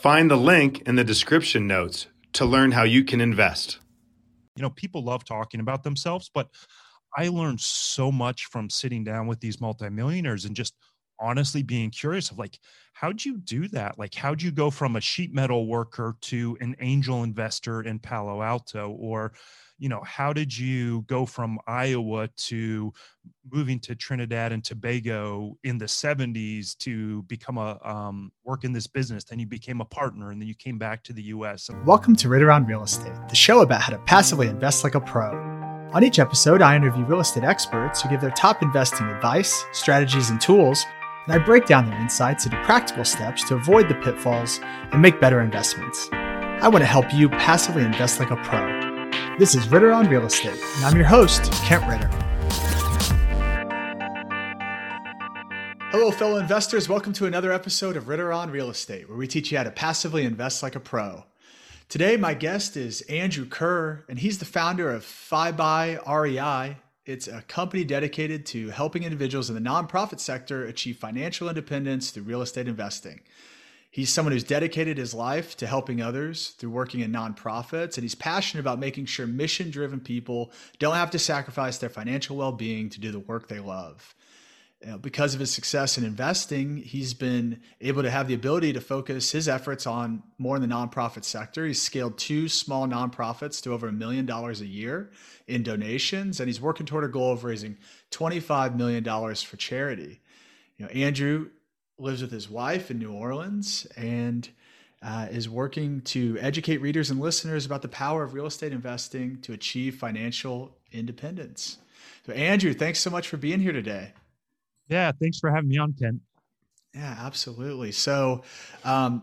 Find the link in the description notes to learn how you can invest. You know, people love talking about themselves, but I learned so much from sitting down with these multimillionaires and just honestly being curious of like how'd you do that like how'd you go from a sheet metal worker to an angel investor in palo alto or you know how did you go from iowa to moving to trinidad and tobago in the 70s to become a um, work in this business? Then you became a partner and then you came back to the us welcome to Ritter on Real Estate the show about how to passively invest like a pro. On each episode i interview real estate experts who give their top investing advice strategies and tools and i break down their insights into practical steps to avoid the pitfalls and make better investments. I want to help you passively invest like a pro this is Ritter on Real Estate, and I'm your host, Kent Ritter. Hello, fellow investors. Welcome to another episode of Ritter on Real Estate, where we teach you how to passively invest like a pro. Today, my guest is Andrew Kerr, and he's the founder of FiBuy REI. It's a company dedicated to helping individuals in the nonprofit sector achieve financial independence through real estate investing. He's someone who's dedicated his life to helping others through working in nonprofits, and he's passionate about making sure mission driven people don't have to sacrifice their financial well being to do the work they love. You know, because of his success in investing, he's been able to have the ability to focus his efforts on more in the nonprofit sector. He's scaled two small nonprofits to over a million dollars a year in donations, and he's working toward a goal of raising $25 million for charity. You know, Andrew lives with his wife in New Orleans and uh, is working to educate readers and listeners about the power of real estate investing to achieve financial independence. So, Andrew, thanks so much for being here today. Yeah, thanks for having me on, Ken. Yeah, absolutely. So, um,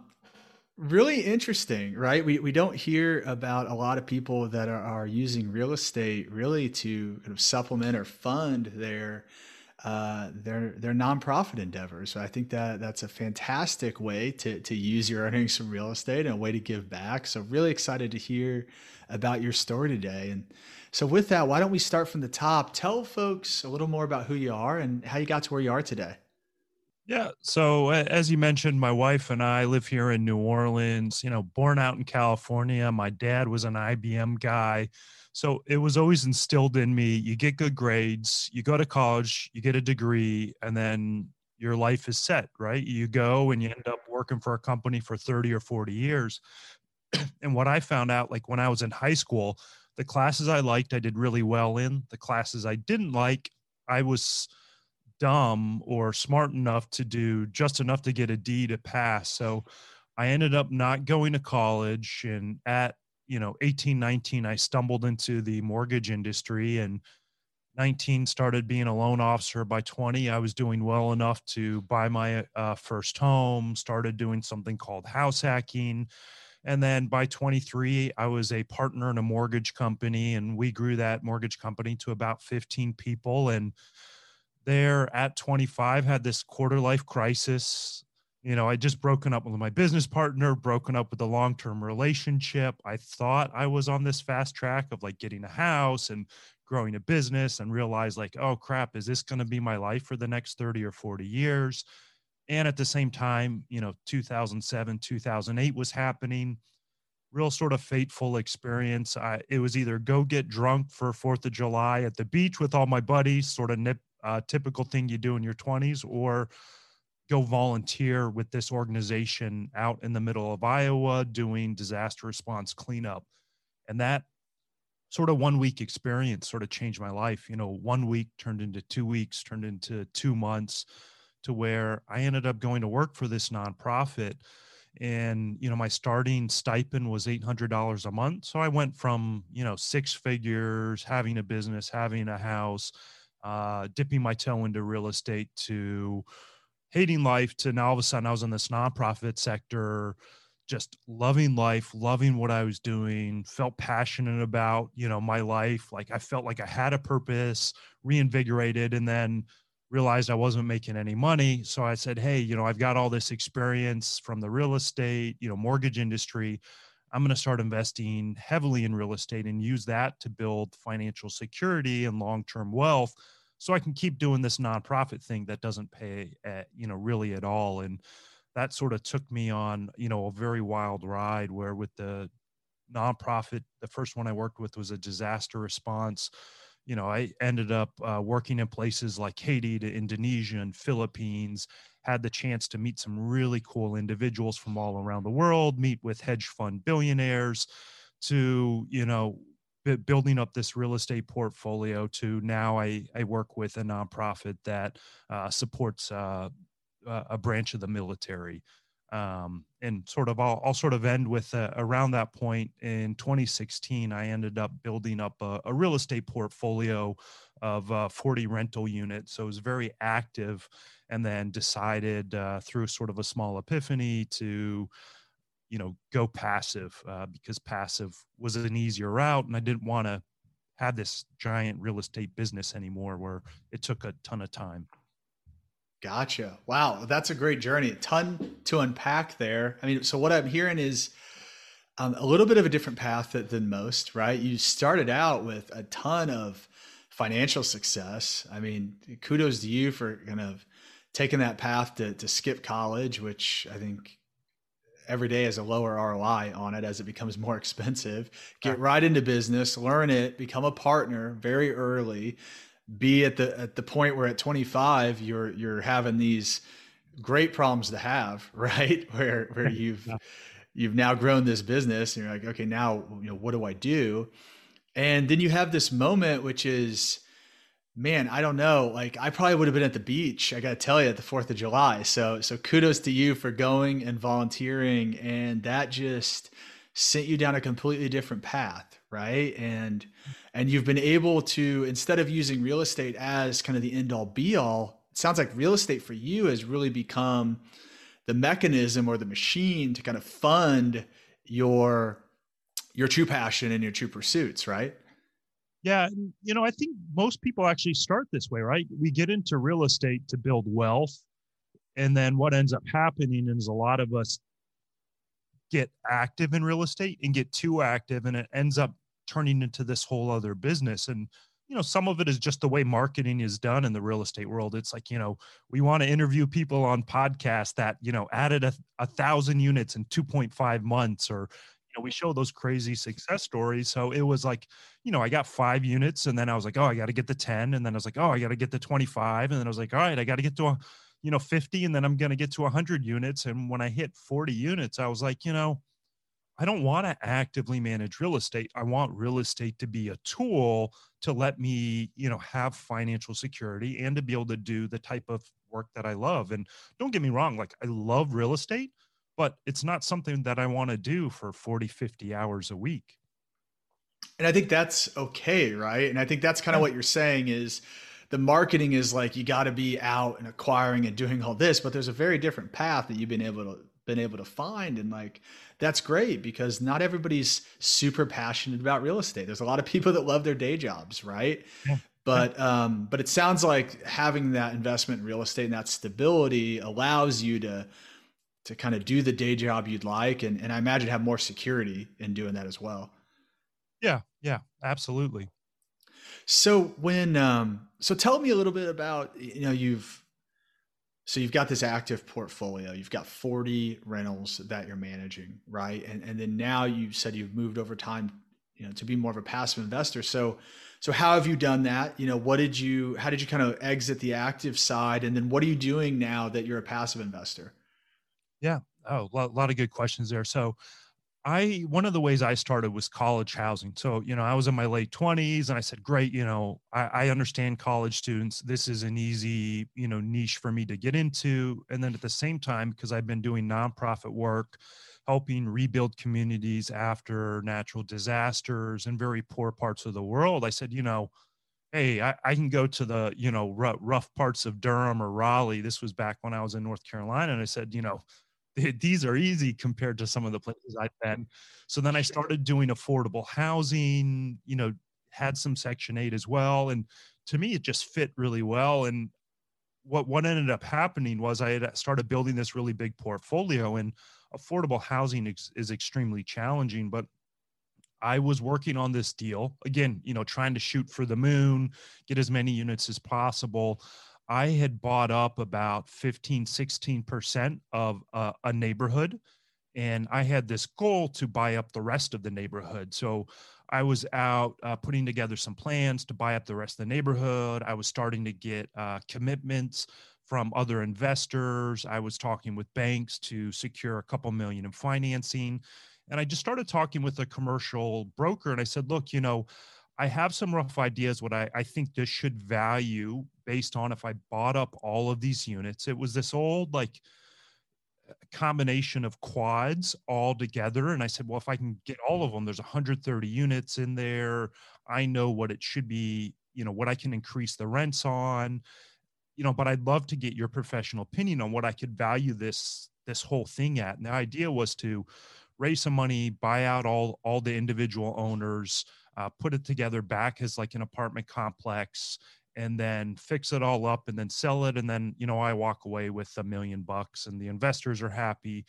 really interesting, right? We, we don't hear about a lot of people that are, are using real estate really to kind of supplement or fund their uh, their their nonprofit endeavors. So I think that that's a fantastic way to to use your earnings from real estate and a way to give back. So really excited to hear about your story today. And so with that, why don't we start from the top? Tell folks a little more about who you are and how you got to where you are today. Yeah. So as you mentioned, my wife and I live here in New Orleans. You know, born out in California. My dad was an IBM guy. So it was always instilled in me you get good grades, you go to college, you get a degree, and then your life is set, right? You go and you end up working for a company for 30 or 40 years. and what I found out, like when I was in high school, the classes I liked, I did really well in. The classes I didn't like, I was dumb or smart enough to do just enough to get a D to pass. So I ended up not going to college. And at you know 18 19 i stumbled into the mortgage industry and 19 started being a loan officer by 20 i was doing well enough to buy my uh, first home started doing something called house hacking and then by 23 i was a partner in a mortgage company and we grew that mortgage company to about 15 people and there at 25 had this quarter life crisis you know, I just broken up with my business partner, broken up with a long term relationship. I thought I was on this fast track of like getting a house and growing a business and realized like, oh crap, is this going to be my life for the next 30 or 40 years? And at the same time, you know, 2007, 2008 was happening. Real sort of fateful experience. I, it was either go get drunk for Fourth of July at the beach with all my buddies, sort of nip, uh, typical thing you do in your 20s, or go volunteer with this organization out in the middle of Iowa doing disaster response cleanup. And that sort of one week experience sort of changed my life. You know, one week turned into two weeks, turned into two months to where I ended up going to work for this nonprofit. And, you know, my starting stipend was $800 a month. So I went from, you know, six figures, having a business, having a house, uh, dipping my toe into real estate to hating life to now all of a sudden I was in this nonprofit sector, just loving life, loving what I was doing, felt passionate about, you know, my life. Like I felt like I had a purpose, reinvigorated, and then realized I wasn't making any money. So I said, Hey, you know, I've got all this experience from the real estate, you know, mortgage industry. I'm going to start investing heavily in real estate and use that to build financial security and long term wealth so I can keep doing this nonprofit thing that doesn't pay, at, you know, really at all. And that sort of took me on, you know, a very wild ride where with the nonprofit, the first one I worked with was a disaster response. You know, I ended up uh, working in places like Haiti to Indonesia and Philippines, had the chance to meet some really cool individuals from all around the world, meet with hedge fund billionaires to, you know, building up this real estate portfolio to now I, I work with a nonprofit that uh, supports uh, a branch of the military. Um, and sort of I'll, I'll, sort of end with uh, around that point in 2016 i ended up building up a, a real estate portfolio of uh, 40 rental units. So it was very active and then decided uh, through sort of a small epiphany to you know go passive uh, because passive was an easier route and i didn't want to have this giant real estate business anymore where it took a ton of time gotcha. Wow that's a great journey. A ton to unpack there. I mean so what i'm hearing is um, a little bit of a different path than most right? You started out with a ton of financial success. I mean kudos to you for kind of taking that path to, to skip college which i think every day has a lower ROI on it as it becomes more expensive. Get right into business, learn it, become a partner very early. Be at the at the point where at 25 you're you're having these great problems to have, right? Where where you've yeah. you've now grown this business and you're like, okay, now you know what do I do? And then you have this moment which is man, I don't know. Like I probably would have been at the beach. I got to tell you, at the Fourth of July. So so kudos to you for going and volunteering, and that just sent you down a completely different path, right? And and you've been able to instead of using real estate as kind of the end all be all, it sounds like real estate for you has really become the mechanism or the machine to kind of fund your your true passion and your true pursuits, right? Yeah, you know, I think most people actually start this way, right? We get into real estate to build wealth. And then what ends up happening is a lot of us get active in real estate and get too active, and it ends up turning into this whole other business. And, you know, some of it is just the way marketing is done in the real estate world. It's like, you know, we want to interview people on podcasts that, you know, added a, a thousand units in 2.5 months or, you know, we show those crazy success stories. So it was like, you know, I got five units and then I was like, oh, I got to get the 10. And then I was like, oh, I got to get the 25. And then I was like, all right, I got to get to a, you know, 50 and then I'm going to get to 100 units. And when I hit 40 units, I was like, you know, I don't want to actively manage real estate. I want real estate to be a tool to let me, you know, have financial security and to be able to do the type of work that I love. And don't get me wrong, like I love real estate, but it's not something that I want to do for 40, 50 hours a week. And I think that's okay, right? And I think that's kind of what you're saying is the marketing is like you got to be out and acquiring and doing all this, but there's a very different path that you've been able to been able to find. And like that's great because not everybody's super passionate about real estate. There's a lot of people that love their day jobs, right? Yeah. But um, but it sounds like having that investment in real estate and that stability allows you to to kind of do the day job you'd like. And, and i imagine have more security in doing that as well. Yeah. Yeah. Absolutely. So when um so tell me a little bit about you know you've so you've got this active portfolio you've got 40 rentals that you're managing right and and then now you said you've moved over time you know, to be more of a passive investor. So, so how have you done that? You know, what did you, how did you kind of exit the active side? And then what are you doing now that you're a passive investor? Yeah. Oh, a lot, of good questions there. So, I one of the ways I started was college housing. So, you know, I was in my late 20s and I said, great, you know, I, I, understand college students. This is an easy, you know, niche for me to get into. And then at the same time, because I've been doing nonprofit work, helping rebuild communities after natural disasters in very poor parts of the world, I said, you know, hey, I, I can go to the, you know, rough parts of Durham or Raleigh. This was back when I was in North Carolina. And I said, you know, these are easy compared to some of the places I've been. So then I started doing affordable housing, you know, had some Section 8 as well. And to me, it just fit really well. And what, what ended up happening was I had uh, started building this really big portfolio and affordable housing is, is extremely challenging, but I was working on this deal again, you know, trying to shoot for the moon, get as many units as possible. I had bought up about 15, 16% of a neighborhood. And I had this goal to buy up the rest of the neighborhood. So I was out uh, putting together some plans to buy up the rest of the neighborhood. I was starting to get uh, commitments from other investors. I was talking with banks to secure a couple million in financing. And I just started talking with a commercial broker. And I said, look, you know, I have some rough ideas what I, I think this should value based on if I bought up all of these units. It was this old like combination of quads all together. And I said, well, if I can get all of them, there's 130 units in there. I know what it should be, you know, what I can increase the rents on, you know, but I'd love to get your professional opinion on what I could value this this whole thing at. And the idea was to raise some money, buy out all all the individual owners, uh, put it together back as like an apartment complex and then fix it all up and then sell it. And then you know i walk away with a million bucks and the investors are happy.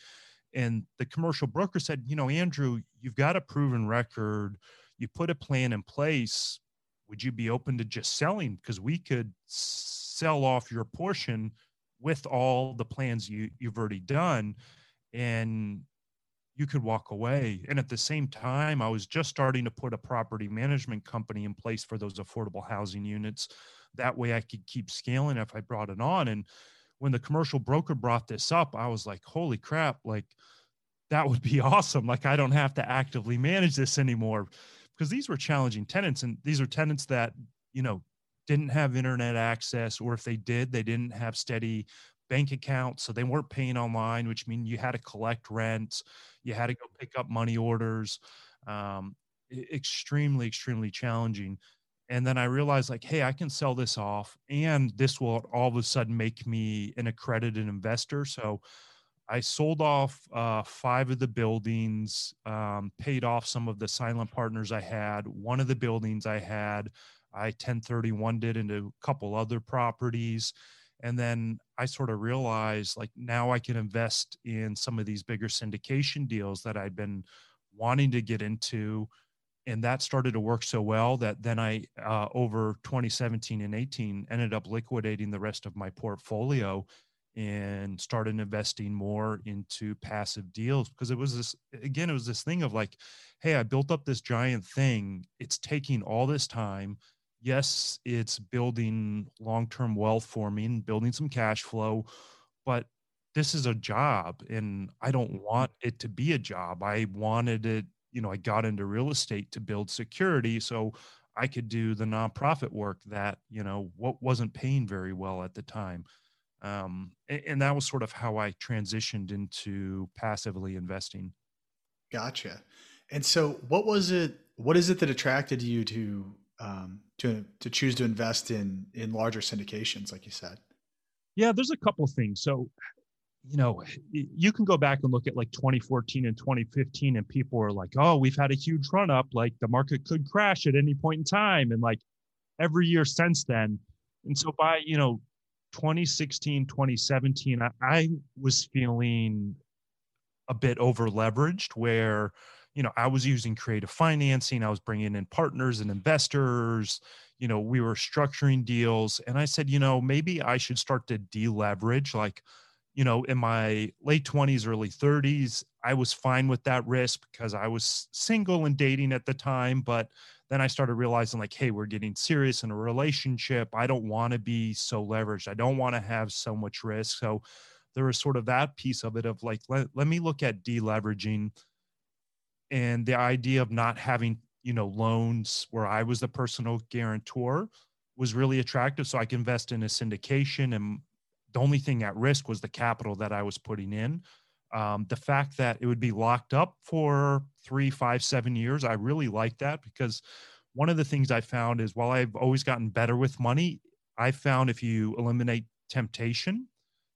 And the commercial broker said you know andrew you've got a proven record. You put a plan in place. Would you be open to just selling? Because we could sell off your portion with all the plans you you've already done. And you could walk away. And at the same time, I was just starting to put a property management company in place for those affordable housing units. That way I could keep scaling if I brought it on. And when the commercial broker brought this up, I was like, holy crap, like that would be awesome. Like I don't have to actively manage this anymore because these were challenging tenants and these are tenants that, you know, didn't have internet access or if they did, they didn't have steady bank accounts. So they weren't paying online, which means you had to collect rent you had to go pick up money orders um, extremely extremely challenging and then i realized like hey i can sell this off and this will all of a sudden make me an accredited investor so i sold off uh, five of the buildings um, paid off some of the silent partners i had one of the buildings i had i 1031 did into a couple other properties and then i sort of realized like now i can invest in some of these bigger syndication deals that i'd been wanting to get into and that started to work so well that then i uh, over 2017 and 18 ended up liquidating the rest of my portfolio and started investing more into passive deals because it was this again it was this thing of like hey i built up this giant thing. It's taking all this time yes, it's building long term wealth for me and building some cash flow, but this is a job and I don't mm-hmm. want it to be a job. I wanted it, you know, I got into real estate to build security so I could do the nonprofit work that, you know, what wasn't paying very well at the time. Um, and, and that was sort of how I transitioned into passively investing. Gotcha. And so what was it, what is it that attracted you to um, to to choose to invest in in larger syndications, like you said? Yeah, there's a couple things. So, you know, you can go back and look at like 2014 and 2015, and people are like, "Oh, we've had a huge run up. Like the market could crash at any point in time." And like every year since then, and so by you know 2016, 2017, I, I was feeling a bit over leveraged where you know, I was using creative financing. I was bringing in partners and investors. You know, we were structuring deals. And I said, you know, maybe I should start to deleverage. Like, you know, in my late 20s, early 30s, I was fine with that risk because I was single and dating at the time. But then I started realizing, like, hey, we're getting serious in a relationship. I don't want to be so leveraged. I don't want to have so much risk. So there was sort of that piece of it of like, let, let me look at deleveraging and the idea of not having, you know, loans where I was the personal guarantor was really attractive. So I could invest in a syndication and the only thing at risk was the capital that I was putting in. Um, the fact that it would be locked up for three, five, seven years, I really like that because one of the things I found is while I've always gotten better with money, I found if you eliminate temptation,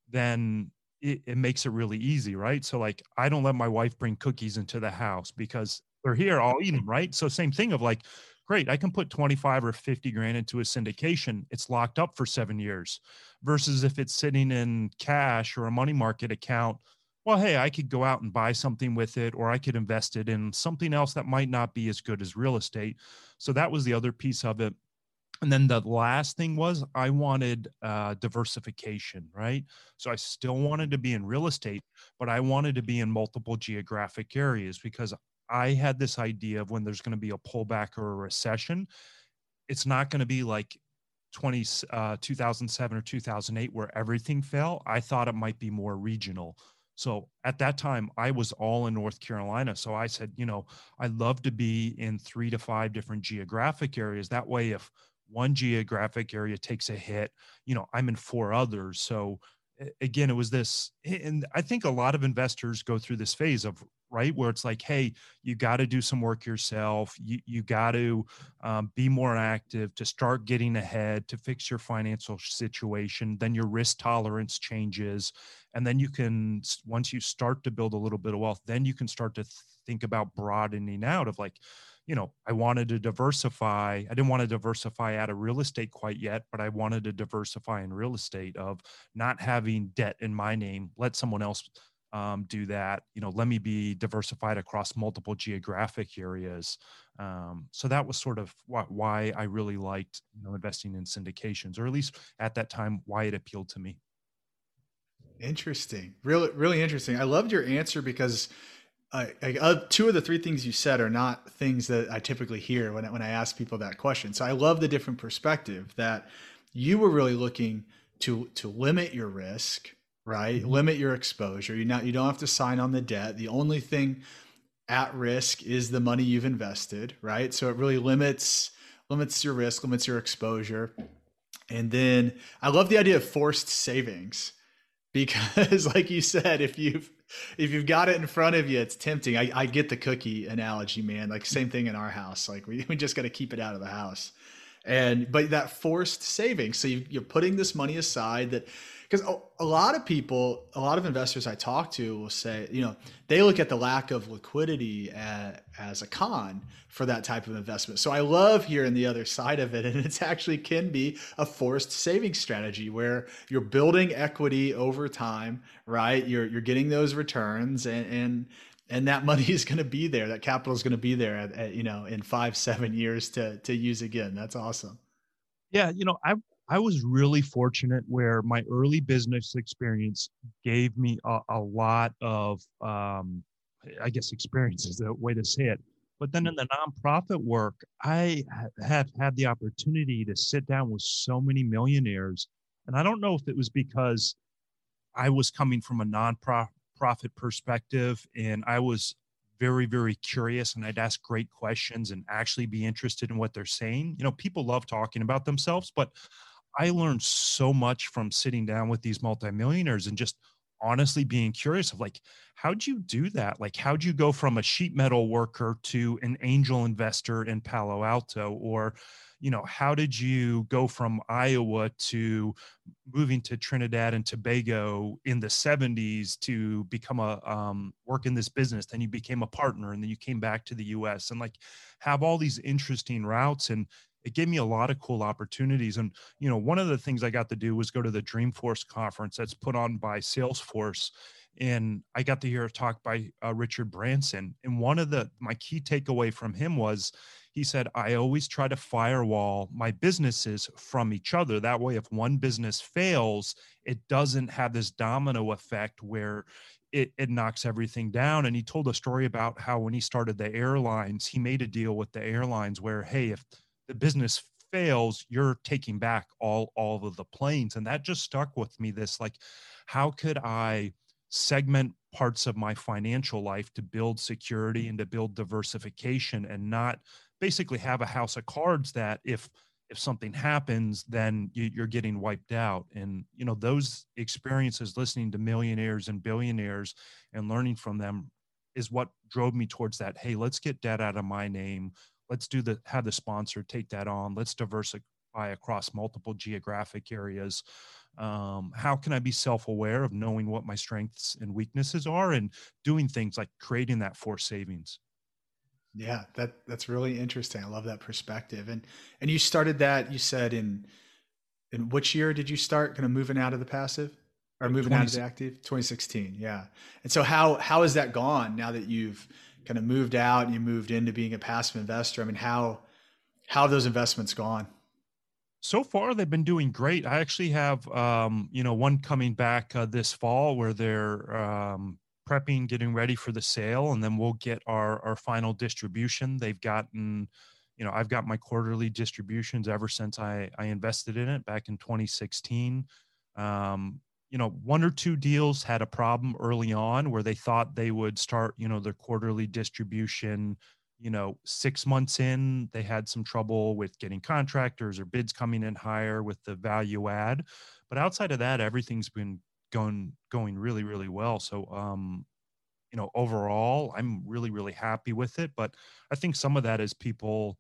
then it, it makes it really easy, right? So, like, I don't let my wife bring cookies into the house because they're here, I'll eat them, right? So, same thing of like, great, I can put 25 or 50 grand into a syndication. It's locked up for seven years versus if it's sitting in cash or a money market account. Well, hey, I could go out and buy something with it, or I could invest it in something else that might not be as good as real estate. So that was the other piece of it. And then the last thing was I wanted uh, diversification, right? So I still wanted to be in real estate, but I wanted to be in multiple geographic areas because I had this idea of when there's going to be a pullback or a recession, it's not going to be like 20, uh, 2007 or 2008 where everything fell. I thought it might be more regional. So at that time, I was all in North Carolina. So I said, you know, I'd love to be in three to five different geographic areas. That way, if one geographic area takes a hit, you know, I'm in four others. So again, it was this, and I think a lot of investors go through this phase of right where it's like hey you got to do some work yourself. You, you got to um, be more active to start getting ahead to fix your financial situation. Then your risk tolerance changes. And then you can once you start to build a little bit of wealth then you can start to think about broadening out of like you know i wanted to diversify i didn't want to diversify out of real estate quite yet but i wanted to diversify in real estate of not having debt in my name let someone else um, do that. You know, let me be diversified across multiple geographic areas. Um, so that was sort of why, why I really liked you know investing in syndications, or at least at that time why it appealed to me. Interesting, really, really interesting. I loved your answer because I, I, uh, two of the three things you said are not things that I typically hear when when I ask people that question. So I love the different perspective that you were really looking to to limit your risk right? Mm-hmm. Limit your exposure. You not you don't have to sign on the debt. The only thing at risk is the money you've invested, right? So it really limits limits your risk, limits your exposure. And then I love the idea of forced savings because like you said, if you've if you've got it in front of you, it's tempting. I, I get the cookie analogy, man. Like same thing in our house. Like we, we just got to keep it out of the house. And but that forced saving So you, you're putting this money aside that because a, lot of people, a lot of investors I talk to will say, you know, they look at the lack of liquidity as, as a con for that type of investment. So I love hearing the other side of it, and it's actually can be a forced saving strategy where you're building equity over time, right? You're you're getting those returns, and and and that money is going to be there. That capital is going to be there, at, at, you know, in five seven years to to use again. That's awesome. Yeah, you know, I I was really fortunate where my early business experience gave me a, a lot of, um, I guess, experience is the way to say it. But then in the nonprofit work, I have had the opportunity to sit down with so many millionaires. And I don't know if it was because I was coming from a nonprofit perspective and I was very, very curious and I'd ask great questions and actually be interested in what they're saying. You know, people love talking about themselves, but I learned so much from sitting down with these multimillionaires and just honestly being curious of like how'd you do that? Like how'd you go from a sheet metal worker to an angel investor in palo alto? Or you know how did you go from iowa to moving to trinidad and tobago in the 70s to become a um, work in this business? Then you became a partner and then you came back to the us and like have all these interesting routes and it gave me a lot of cool opportunities. And, you know, one of the things I got to do was go to the Dreamforce conference that's put on by Salesforce. and I got to hear a talk by uh, Richard Branson. And one of the my key takeaway from him was he said, I always try to firewall my businesses from each other. That way, if one business fails, it doesn't have this domino effect where it, it knocks everything down. And he told a story about how when he started the airlines, he made a deal with the airlines where, hey, if the business fails, you're taking back all all of the planes. And that just stuck with me. This like, how could I segment parts of my financial life to build security and to build diversification and not basically have a house of cards that if if something happens then you, are getting wiped out and you know those experiences listening to millionaires and billionaires and learning from them is what drove me towards that hey let's get debt out of my name let's do the have the sponsor take that on let's diversify across multiple geographic areas um, how can i be self-aware of knowing what my strengths and weaknesses are and doing things like creating that forced savings yeah, that that's really interesting. I love that perspective. And and you started that you said in in which year did you start kind of moving out of the passive or moving 20, out of the active? 2016. Yeah. And so how how has that gone now that you've kind of moved out and you moved into being a passive investor? I mean, how how have those investments gone? So far, they've been doing great. I actually have, um, you know, one coming back uh, this fall where they're um, prepping, getting ready for the sale, and then we'll get our our final distribution. They've gotten, you know, I've got my quarterly distributions ever since I I invested in it back in 2016. Um, you know, one or two deals had a problem early on where they thought they would start, you know, their quarterly distribution. You know, six months in, they had some trouble with getting contractors or bids coming in higher with the value add. But outside of that, everything's been going going really really well. So um, you know, overall, I'm really really happy with it. But I think some of that is people.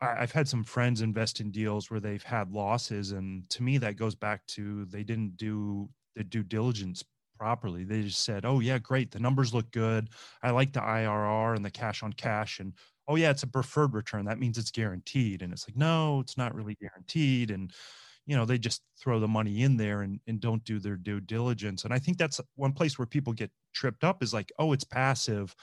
I've had some friends invest in deals where they've had losses, and to me, that goes back to they didn't do the due diligence properly. They just said, "Oh yeah, great, the numbers look good. I like the IRR and the cash on cash, and oh yeah, it's a preferred return. That means it's guaranteed." And it's like, no, it's not really guaranteed, and you know they just throw the money in there and, and don't do their due diligence and i think that's one place where people get tripped up is like oh it's passive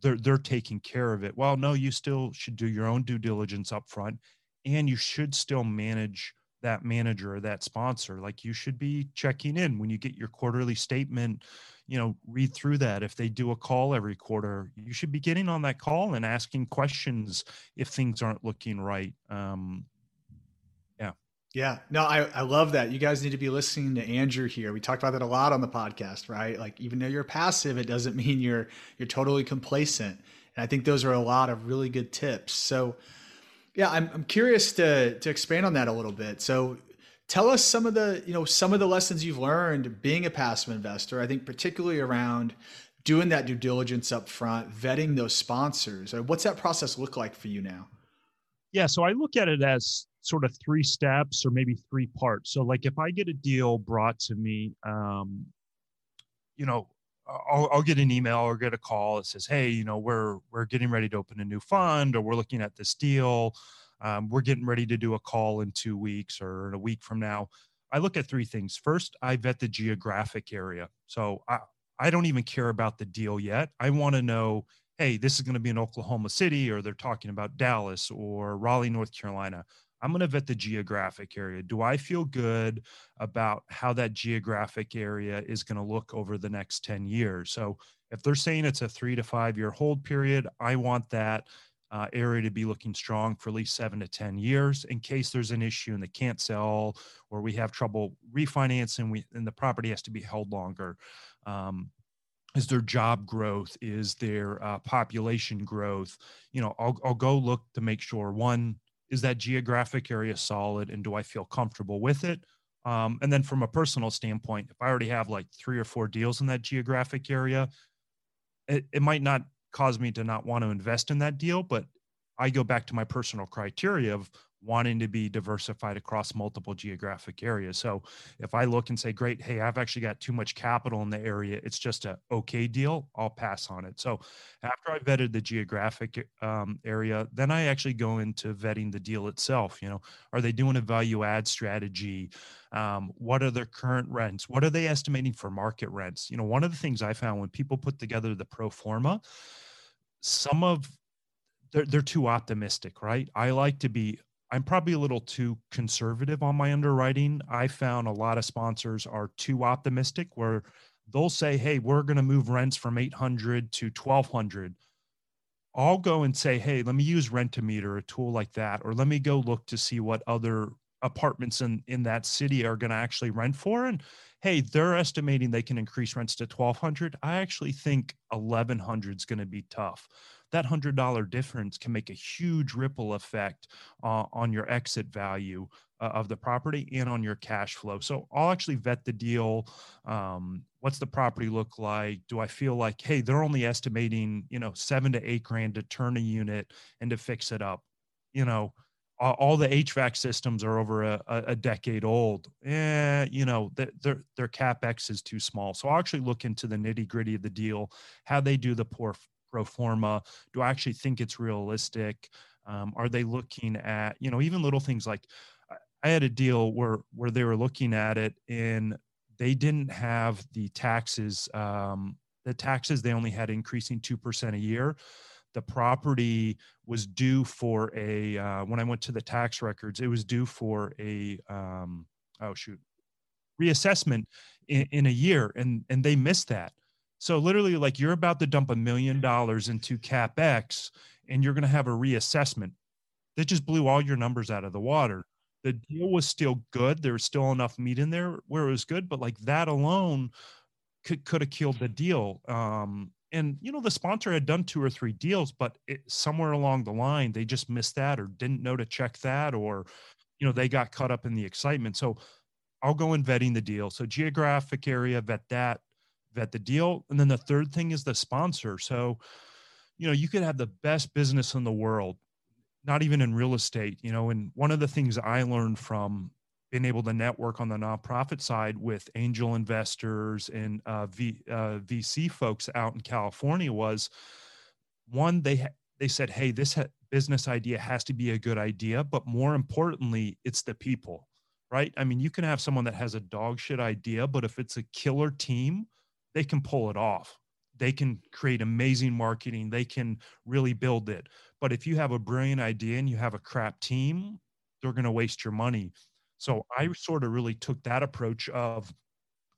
they're they're taking care of it. Well no you still should do your own due diligence up front and you should still manage that manager or that sponsor. Like you should be checking in when you get your quarterly statement you know read through that. If they do a call every quarter you should be getting on that call and asking questions if things aren't looking right. Um, yeah, no, I, I love that. You guys need to be listening to Andrew here. We talked about that a lot on the podcast, right? Like even though you're passive, it doesn't mean you're you're totally complacent. And I think those are a lot of really good tips. So yeah, I'm I'm curious to to expand on that a little bit. So tell us some of the, you know, some of the lessons you've learned being a passive investor. I think particularly around doing that due diligence up front, vetting those sponsors. What's that process look like for you now? Yeah, so I look at it as sort of three steps or maybe three parts. So, like if I get a deal brought to me, um, you know, I'll, I'll, get an email or get a call that says, "Hey, you know, we're we're getting ready to open a new fund, or we're looking at this deal. Um, we're getting ready to do a call in two weeks or in a week from now." I look at three things. First, I vet the geographic area. So I I don't even care about the deal yet. I want to know, hey, this is going to be in Oklahoma City, or they're talking about Dallas or Raleigh, North Carolina. I'm going to vet the geographic area. Do I feel good about how that geographic area is going to look over the next 10 years? So, if they're saying it's a three to five year hold period, I want that uh, area to be looking strong for at least seven to 10 years in case there's an issue and they can't sell or we have trouble refinancing we, and the property has to be held longer. Um, is there job growth? Is there uh, population growth? You know, I'll, I'll go look to make sure one, is that geographic area solid and do I feel comfortable with it? Um, and then from a personal standpoint, if I already have like three or four deals in that geographic area, it, it might not cause me to not want to invest in that deal, but I go back to my personal criteria of wanting to be diversified across multiple geographic areas. So if I look and say, great, hey, I've actually got too much capital in the area, it's just a okay deal, I'll pass on it. So after I vetted the geographic um, area, then I actually go into vetting the deal itself. You know, are they doing a value add strategy? Um, what are their current rents? What are they estimating for market rents? You know, one of the things I found when people put together the pro forma, some of they're, they're too optimistic, right? I like to be I'm probably a little too conservative on my underwriting. I found a lot of sponsors are too optimistic where they'll say, "Hey, we're going to move rents from 800 to 1200." I'll go and say, "Hey, let me use Rentometer, a tool like that, or let me go look to see what other apartments in in that city are going to actually rent for and hey they're estimating they can increase rents to 1200 i actually think 1100 is going to be tough that hundred dollar difference can make a huge ripple effect uh, on your exit value uh, of the property and on your cash flow. So I'll actually vet the deal. Um, what's the property look like? Do I feel like, hey, they're only estimating, you know, seven to eight grand to turn a unit and to fix it up? You know, all the HVAC systems are over a, a decade old. Eh, you know, their their capex is too small. So I'll actually look into the nitty gritty of the deal, how they do the poor pro forma? Do I actually think it's realistic? Um, are they looking at you know even little things like I had a deal where where they were looking at it and they didn't have the taxes. Um, the taxes they only had increasing two percent a year. The property was due for a uh, when I went to the tax records, it was due for a um, oh shoot reassessment in, in a year, and and they missed that. So literally, like you're about to dump a million dollars into capex, and you're going to have a reassessment. That just blew all your numbers out of the water. The deal was still good. There was still enough meat in there where it was good, but like that alone could could have killed the deal. Um, and you know the sponsor had done two or three deals, but it, somewhere along the line they just missed that or didn't know to check that, or you know they got caught up in the excitement. So I'll go in vetting the deal. So geographic area, vet that vet the deal. And then the third thing is the sponsor. So, you know, you could have the best business in the world, not even in real estate, you know, and one of the things I learned from being able to network on the nonprofit side with angel investors and uh, v, uh, VC folks out in California was one, they, they said, Hey, this ha- business idea has to be a good idea, but more importantly, it's the people right? I mean, you can have someone that has a dog shit idea, but if it's a killer team, they can pull it off. They can create amazing marketing. They can really build it. But if you have a brilliant idea and you have a crap team, they're going to waste your money. So I sort of really took that approach of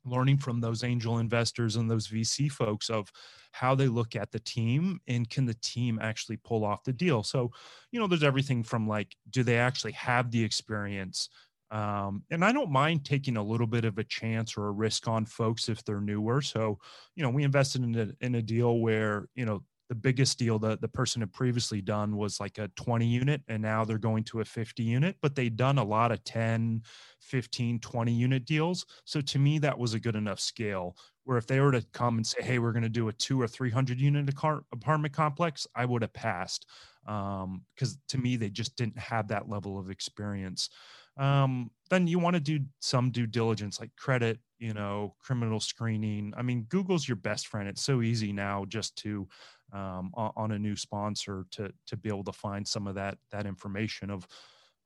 learning from those angel investors and those VC folks of how they look at the team and can the team actually pull off the deal. So, you know, there's everything from like, do they actually have the experience? Um, and I don't mind taking a little bit of a chance or a risk on folks if they're newer. So, you know, we invested in a, in a deal where, you know, the biggest deal that the person had previously done was like a 20 unit and now they're going to a 50 unit but they'd done a lot of 10 15 20 unit deals. So to me that was a good enough scale where if they were to come and say hey we're going to do a two or 300 unit apartment complex i would have passed because um, to me they just didn't have that level of experience. Um, then you want to do some due diligence like credit you know criminal screening. I mean google's your best friend. It's so easy now just to um, on, a new sponsor to to be able to find some of that that information of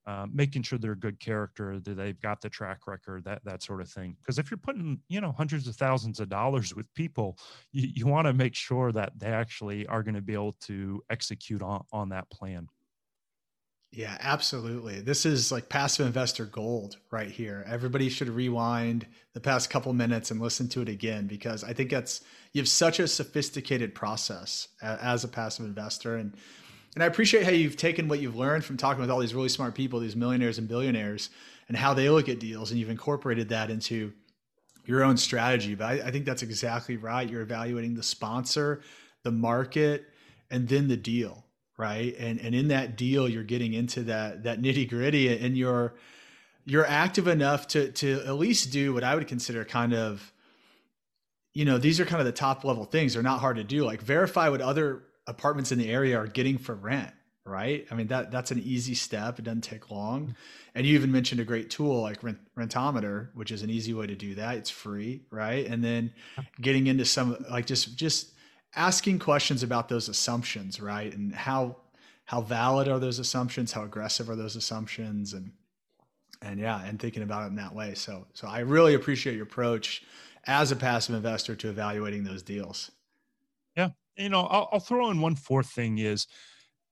uh, making sure they're a good character that they've got the track record that that sort of thing. Because if you're putting you know hundreds of thousands of dollars with people you, you want to make sure that they actually are going to be able to execute on on that plan yeah, absolutely. This is like passive investor gold right here. Everybody should rewind the past couple minutes and listen to it again because I think that's you have such a sophisticated process as a passive investor and and I appreciate how you've taken what you've learned from talking with all these really smart people, these millionaires and billionaires, and how they look at deals, and you've incorporated that into your own strategy. But I, I think that's exactly right. You're evaluating the sponsor, the market, and then the deal right? And and in that deal, you're getting into that that nitty gritty, and you're you're active enough to to at least do what I would consider kind of, you know, these are kind of the top level things. They're not hard to do. Like verify what other apartments in the area are getting for rent, right? I mean that that's an easy step. It doesn't take long. And you even mentioned a great tool like Rent, Rentometer, which is an easy way to do that. It's free, right? And then getting into some like just just asking questions about those assumptions, right? And how how valid are those assumptions? How aggressive are those assumptions? And and yeah, and thinking about it in that way. So so I really appreciate your approach as a passive investor to evaluating those deals. Yeah, you know, I'll, I'll throw in one fourth thing is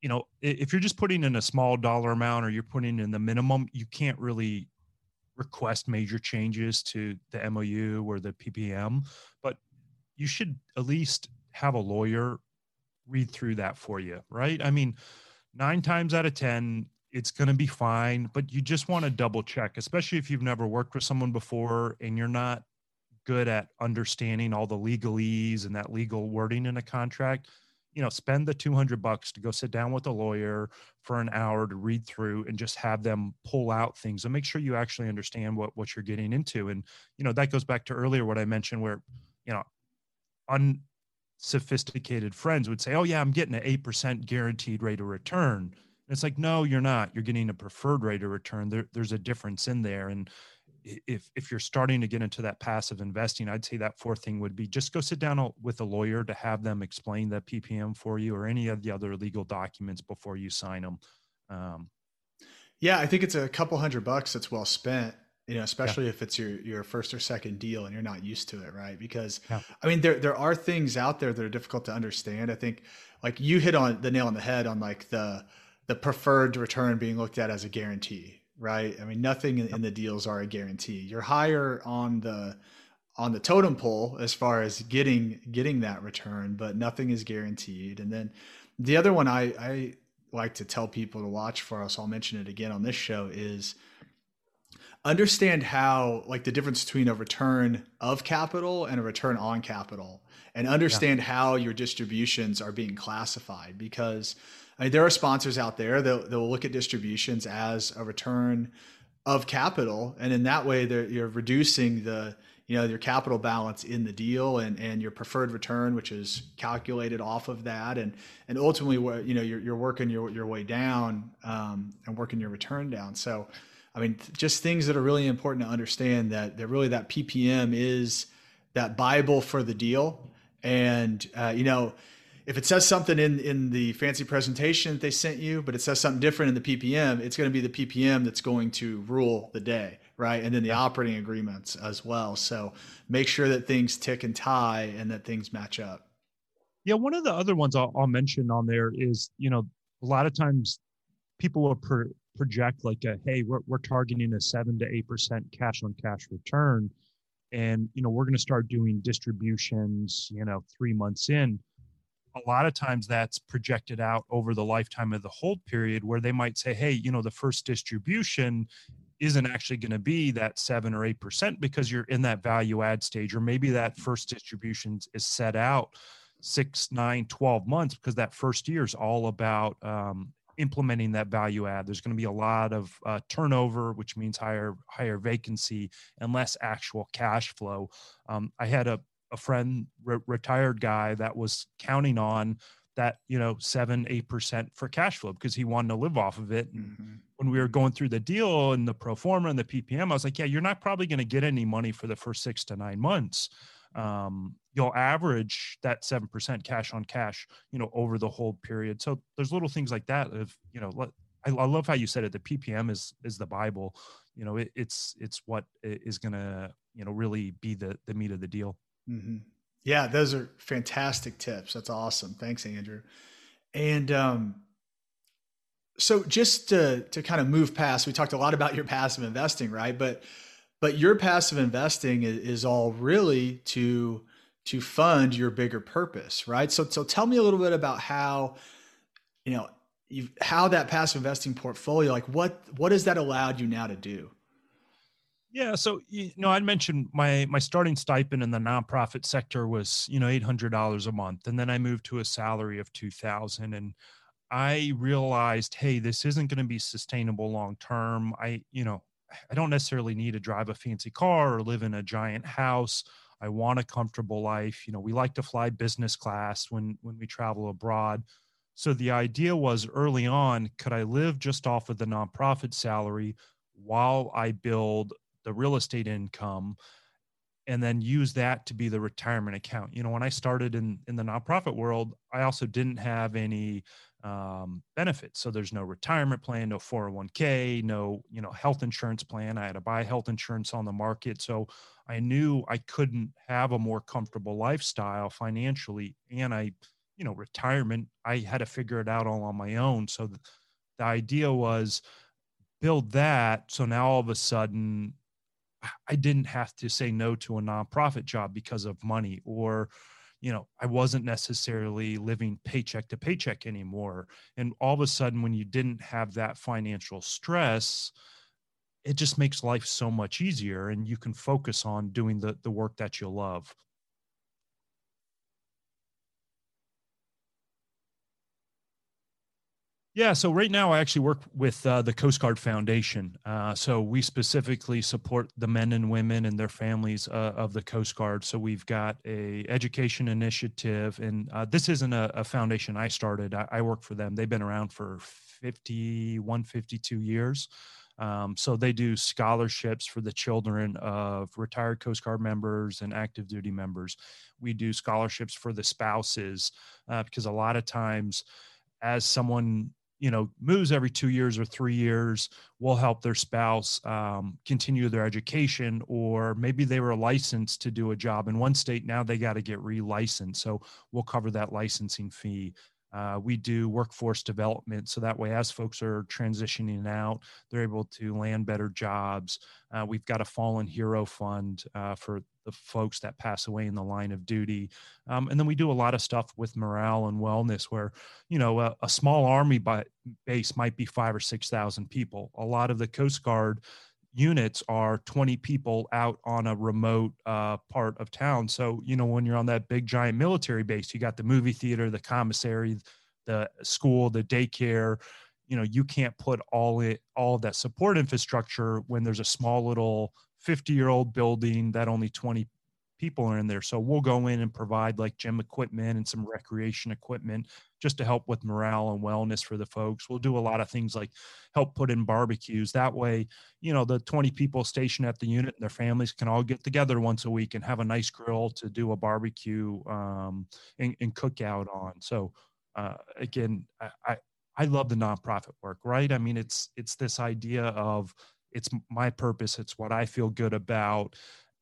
you know, if you're just putting in a small dollar amount or you're putting in the minimum, you can't really request major changes to the MOU or the PPM, but you should at least have a lawyer read through that for you, right? I mean, nine times out of 10, it's going to be fine, but you just want to double check, especially if you've never worked with someone before and you're not good at understanding all the legalese and that legal wording in a contract you know spend the 200 bucks to go sit down with a lawyer for an hour to read through and just have them pull out things and make sure you actually understand what what you're getting into and you know that goes back to earlier what i mentioned where you know unsophisticated friends would say oh yeah i'm getting an 8% guaranteed rate of return. And it's like no you're not. You're getting a preferred rate of return. There, there's a difference in there. And if if you're starting to get into that passive investing i'd say that fourth thing would be just go sit down with a lawyer to have them explain the ppm for you or any of the other legal documents before you sign them um, yeah i think it's a couple hundred bucks that's well spent you know especially yeah. if it's your your first or second deal and you're not used to it right because yeah. i mean there there are things out there that are difficult to understand i think like you hit on the nail on the head on like the the preferred return being looked at as a guarantee right? I mean, nothing in, in the deals are a guarantee. You're higher on the on the totem pole as far as getting getting that return, but nothing is guaranteed. And then the other one I, I like to tell people to watch for us, I'll mention it again on this show, is understand how like the difference between a return of capital and a return on capital and understand yeah. how your distributions are being classified because I mean, there are sponsors out there that, that will look at distributions as a return of capital, and in that way, you're reducing the you know your capital balance in the deal and and your preferred return, which is calculated off of that, and and ultimately, what you know, you're, you're working your your way down um, and working your return down. So, I mean, just things that are really important to understand that that really that PPM is that bible for the deal, and uh, you know if it says something in in the fancy presentation that they sent you, but it says something different in the PPM, it's going to be the PPM that's going to rule the day, right? And then the operating agreements as well. So make sure that things tick and tie and that things match up. Yeah, one of the other ones I'll, I'll mention on there is, you know, a lot of times people will pro- project like, a, hey, we're, we're targeting a seven to eight percent cash on cash return, and you know we're going to start doing distributions, you know, three months in. A lot of times that's projected out over the lifetime of the hold period where they might say hey you know the first distribution isn't actually going to be that 7 or 8% because you're in that value add stage or maybe that first distribution is set out 6 9 12 months because that first year is all about um, implementing that value add there's going to be a lot of uh, turnover which means higher higher vacancy and less actual cash flow um, i had a a friend, re- retired guy that was counting on that, you know, seven, 8% for cash flow because he wanted to live off of it. Mm-hmm. When we were going through the deal and the pro forma and the PPM, I was like, yeah, you're not probably going to get any money for the first six to nine months. Um, you'll average that 7% cash on cash, you know, over the whole period. So there's little things like that of, you know, I, I love how you said it. The PPM is, is the Bible, you know, it, it's, it's what is going to, you know, really be the, the meat of the deal. Mm-hmm. Yeah, those are fantastic tips. That's awesome. Thanks, Andrew. And um, so, just to to kind of move past, we talked a lot about your passive investing, right? But but your passive investing is, is all really to to fund your bigger purpose, right? So so tell me a little bit about how you know you how that passive investing portfolio, like what what has that allowed you now to do? Yeah, so you know, I mentioned my my starting stipend in the nonprofit sector was you know eight hundred dollars a month, and then I moved to a salary of two thousand, and I realized, hey, this isn't going to be sustainable long term. I you know, I don't necessarily need to drive a fancy car or live in a giant house. I want a comfortable life. You know, we like to fly business class when when we travel abroad. So the idea was early on, could I live just off of the nonprofit salary while I build the real estate income and then use that to be the retirement account. You know, when I started in in the nonprofit world, I also didn't have any um, benefits. So there's no retirement plan, no 401k, no you know health insurance plan. I had to buy health insurance on the market, so I knew I couldn't have a more comfortable lifestyle financially, and I, you know, retirement. I had to figure it out all on my own. So the, the idea was build that. So now all of a sudden I didn't have to say no to a nonprofit job because of money or you know I wasn't necessarily living paycheck to paycheck anymore and all of a sudden when you didn't have that financial stress it just makes life so much easier and you can focus on doing the the work that you love Yeah, so right now I actually work with uh, the Coast Guard Foundation. Uh, so we specifically support the men and women and their families uh, of the Coast Guard. So we've got a education initiative, and uh, this isn't a, a, foundation I started. I, I, work for them. They've been around for 51, 52 years. Um, so they do scholarships for the children of retired Coast Guard members and active duty members. We do scholarships for the spouses uh, because a lot of times as someone you know moves every two years or three years will help their spouse um, continue their education or maybe they were licensed to do a job in one state now they got to get re-licensed so we'll cover that licensing fee uh, we do workforce development so that way, as folks are transitioning out, they're able to land better jobs. Uh, we've got a fallen hero fund uh, for the folks that pass away in the line of duty. Um, and then we do a lot of stuff with morale and wellness where, you know, a, a small army by, base might be five or 6,000 people. A lot of the Coast Guard units are 20 people out on a remote uh, part of town. So, you know, when you're on that big giant military base, you got the movie theater, the commissary, the school, the daycare. You know, you can't put all it all that support infrastructure when there's a small little 50 year old building that only 20 people are in there. So we'll go in and provide like gym equipment and some recreation equipment just to help with morale and wellness for the folks. We'll do a lot of things like help put in barbecues. That way, you know, the 20 people stationed at the unit and their families can all get together once a week and have a nice grill to do a barbecue um, and, and cook out on. So uh, again, I, I, I love the nonprofit work, right? I mean, it's it's this idea of it's my purpose, it's what I feel good about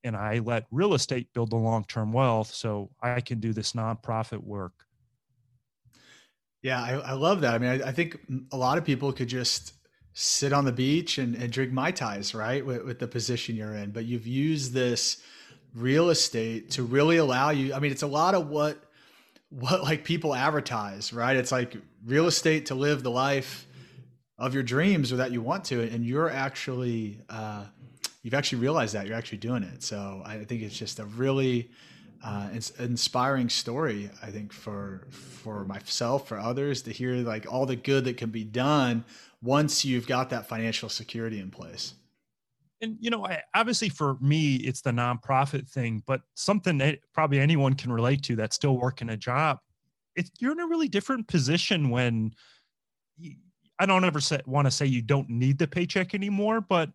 and I let real estate build the long term wealth so I can do this nonprofit work. Yeah, I, I love that. I mean, I, I, think a lot of people could just sit on the beach and, and drink Mai Tais, right, with, with the position you're in. But you've used this real estate to really allow you. I mean, it's a lot of what what like people advertise, right? It's like real estate to live the life of your dreams or that you want to, and you're actually uh, you've actually realized that you're actually doing it. So I think it's just a really uh, inspiring story. I think for for myself, for others to hear like all the good that can be done once you've got that financial security in place. And you know, obviously for me, it's the nonprofit thing, but something that probably anyone can relate to that's still working a job. It's you're in a really different position when. I don't ever say, want to say you don't need the paycheck anymore, but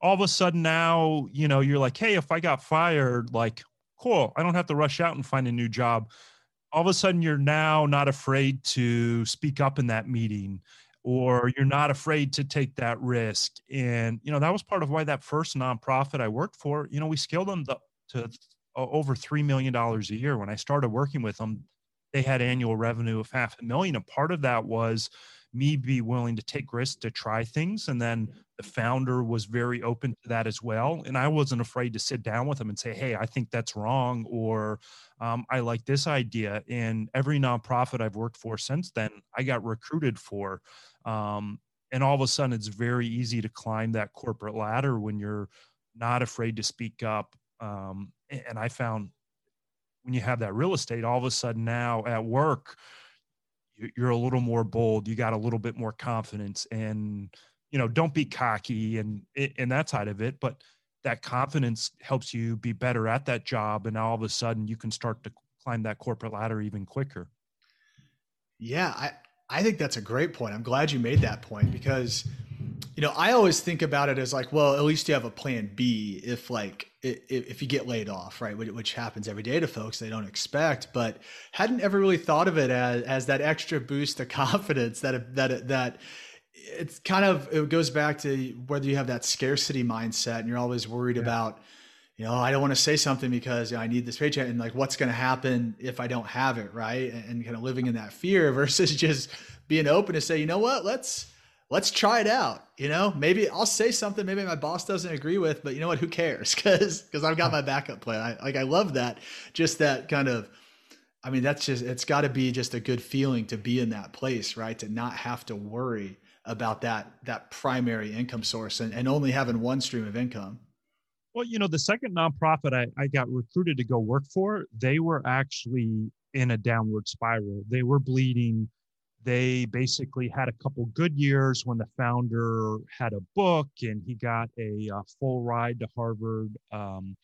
all of a sudden now, you know, you're like, hey, if I got fired, like, cool, I don't have to rush out and find a new job. All of a sudden, you're now not afraid to speak up in that meeting or you're not afraid to take that risk. And, you know, that was part of why that first nonprofit I worked for, you know, we scaled them to, to uh, over $3 million a year. When I started working with them, they had annual revenue of half a million. And part of that was me be willing to take risks to try things. And then the founder was very open to that as well. And I wasn't afraid to sit down with him and say, hey, I think that's wrong, or um, I like this idea. And every nonprofit I've worked for since then, I got recruited for. Um, and all of a sudden, it's very easy to climb that corporate ladder when you're not afraid to speak up. Um, and I found when you have that real estate, all of a sudden now at work, you're a little more bold you got a little bit more confidence and you know don't be cocky and and that side of it but that confidence helps you be better at that job and all of a sudden you can start to climb that corporate ladder even quicker yeah i I think that's a great point. I'm glad you made that point because you know, I always think about it as like, well, at least you have a plan B if like if, if you get laid off, right? Which happens every day to folks they don't expect, but hadn't ever really thought of it as as that extra boost of confidence that that that it's kind of it goes back to whether you have that scarcity mindset and you're always worried yeah. about you know i don't want to say something because you know, i need this paycheck and like what's going to happen if i don't have it right and, and, kind of living in that fear versus just being open to say you know what let's let's try it out you know? Maybe i'll say something maybe my boss doesn't agree with but you know what? Who cares? Because because i've got my backup plan. I, like i love that just that kind of i mean that's just it's got to be just a good feeling to be in that place right? To not have to worry about that that primary income source and, and only having one stream of income. Well you know the second nonprofit I, I got recruited to go work for they were actually in a downward spiral. They were bleeding they basically had a couple good years when the founder had a book and he got a, a full ride to harvard um,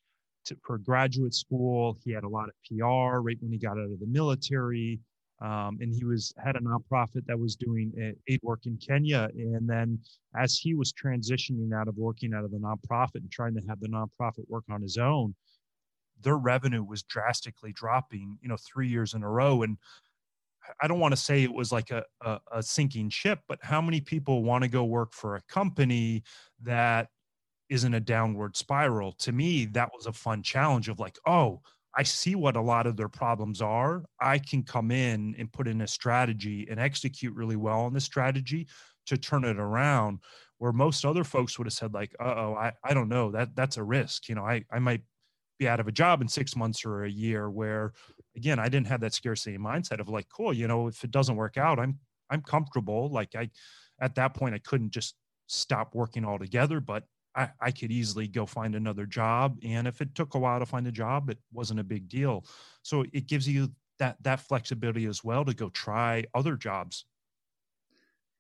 to, for graduate school he had a lot of pr right when he got out of the military um, and he was had a nonprofit that was doing aid work in Kenya. And then as he was transitioning out of working out of the nonprofit and trying to have the nonprofit work on his own, their revenue was drastically dropping, you know, three years in a row. And I don't want to say it was like a, a, a sinking ship, but how many people want to go work for a company that is in a downward spiral? To me, that was a fun challenge of like, oh, I see what a lot of their problems are. I can come in and put in a strategy and execute really well on the strategy to turn it around. Where most other folks would have said, like, uh oh, I, I don't know, that that's a risk. You know, I, I might be out of a job in six months or a year where again, I didn't have that scarcity mindset of like, cool, you know, if it doesn't work out, I'm I'm comfortable. Like I at that point I couldn't just stop working altogether, but I, I could easily go find another job. And if it took a while to find a job, it wasn't a big deal. So it gives you that that flexibility as well to go try other jobs.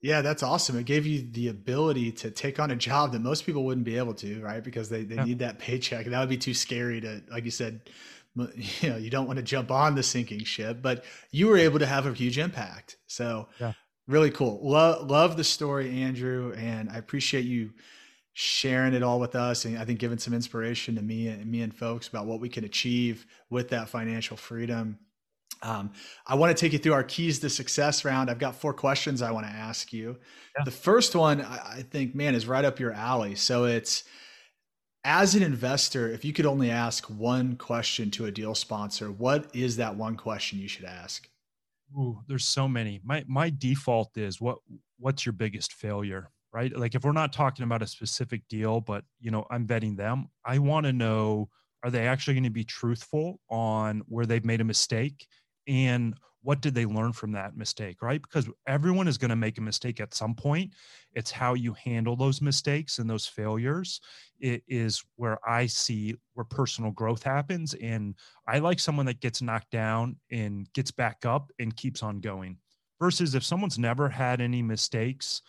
Yeah, that's awesome. It gave you the ability to take on a job that most people wouldn't be able to, right? Because they, they yeah. need that paycheck. That would be too scary to, like you said, you know, you don't want to jump on the sinking ship, but you were able to have a huge impact. So yeah. really cool. Love, love the story, Andrew. And I appreciate you sharing it all with us and I think giving some inspiration to me and me and folks about what we can achieve with that financial freedom. Um, I want to take you through our keys to success round. I've got four questions I want to ask you. Yeah. The first one I, I think, man, is right up your alley. So it's as an investor, if you could only ask one question to a deal sponsor, what is that one question you should ask? Ooh, there's so many. My my default is what what's your biggest failure? right? Like if we're not talking about a specific deal, but you know, I'm vetting them, I want to know are they actually going to be truthful on where they've made a mistake and what did they learn from that mistake, right? Because everyone is going to make a mistake at some point. It's how you handle those mistakes and those failures it is where I see where personal growth happens. And I like someone that gets knocked down and gets back up and keeps on going versus if someone's never had any mistakes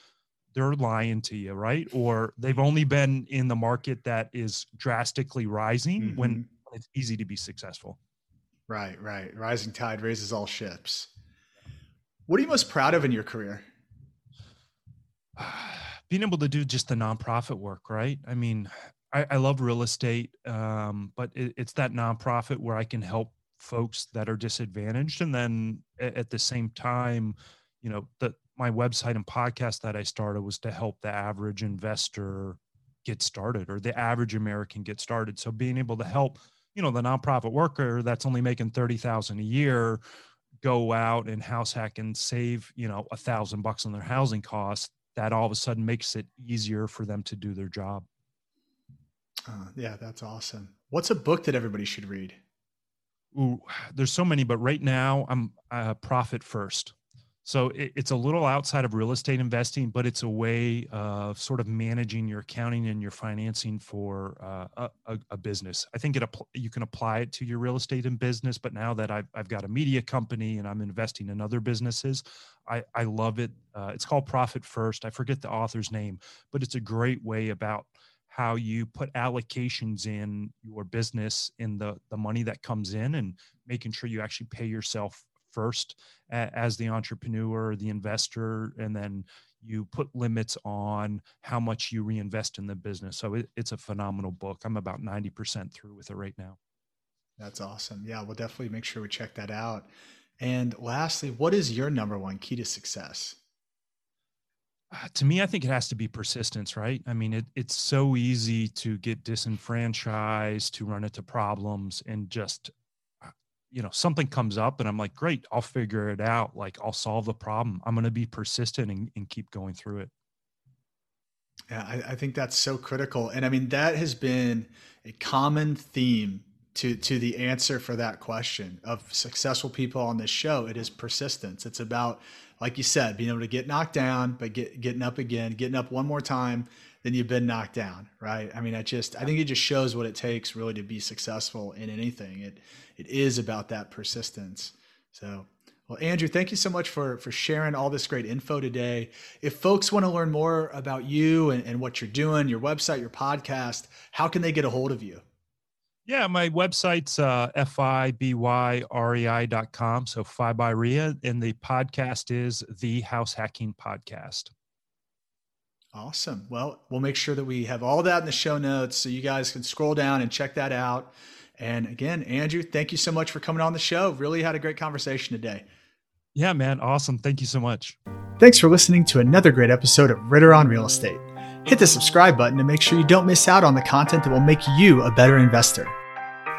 they're lying to you, right? Or they've only been in the market that is drastically rising mm-hmm. when it's easy to be successful. Right, right. Rising tide raises all ships. What are you most proud of in your career? Being able to do just the nonprofit work, right? I mean, I, I love real estate, um, but it, it's that nonprofit where I can help folks that are disadvantaged, and then at, at the same time, you know, the my website and podcast that I started was to help the average investor get started or the average American get started. So being able to help, you know, the nonprofit worker that's only making 30,000 a year go out and house hack and save, you know, a thousand bucks on their housing costs, that all of a sudden makes it easier for them to do their job. Uh, yeah, that's awesome. What's a book that everybody should read? Ooh, there's so many, but right now I'm uh, profit first. So it, it's a little outside of real estate investing, but it's a way of sort of managing your accounting and your financing for uh, a, a, business. I think it you can apply it to your real estate and business, but now that I've, I've got a media company and I'm investing in other businesses, I, I love it. Uh, it's called Profit First. I forget the author's name, but it's a great way about how you put allocations in your business in the the money that comes in and making sure you actually pay yourself first as the entrepreneur, the investor, and then you put limits on how much you reinvest in the business. So it, it's a phenomenal book. I'm about 90% through with it right now. That's awesome. Yeah, we'll definitely make sure we check that out. And lastly, what is your number one key to success? Uh, to me, I think it has to be persistence, right? I mean, it, it's so easy to get disenfranchised, to run into problems, and just, you know, something comes up, and I'm like, great, I'll figure it out. Like, I'll solve the problem. I'm going to be persistent and, and, keep going through it. Yeah, I, I think that's so critical. And I mean, that has been a common theme to to the answer for that question of successful people on this show it is persistence it's about like you said being able to get knocked down but get getting up again getting up one more time then you've been knocked down right i mean i just i think it just shows what it takes really to be successful in anything it it is about that persistence so well andrew thank you so much for for sharing all this great info today if folks want to learn more about you and, and what you're doing your website your podcast how can they get a hold of you yeah, my website's uh, F-I-B-Y-R-E-I.com. So Fibyrea. And the podcast is the House Hacking Podcast. Awesome. Well, we'll make sure that we have all that in the show notes so you guys can scroll down and check that out. And again, Andrew, thank you so much for coming on the show. Really had a great conversation today. Yeah, man. Awesome. Thank you so much. Thanks for listening to another great episode of Ritter on Real Estate. Hit the subscribe button to make sure you don't miss out on the content that will make you a better investor.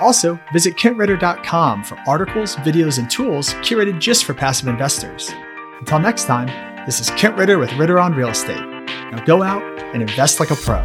Also, visit kentritter.com for articles, videos, and tools curated just for passive investors. Until next time, this is Kent Ritter with Ritter on Real Estate. Now go out and invest like a pro.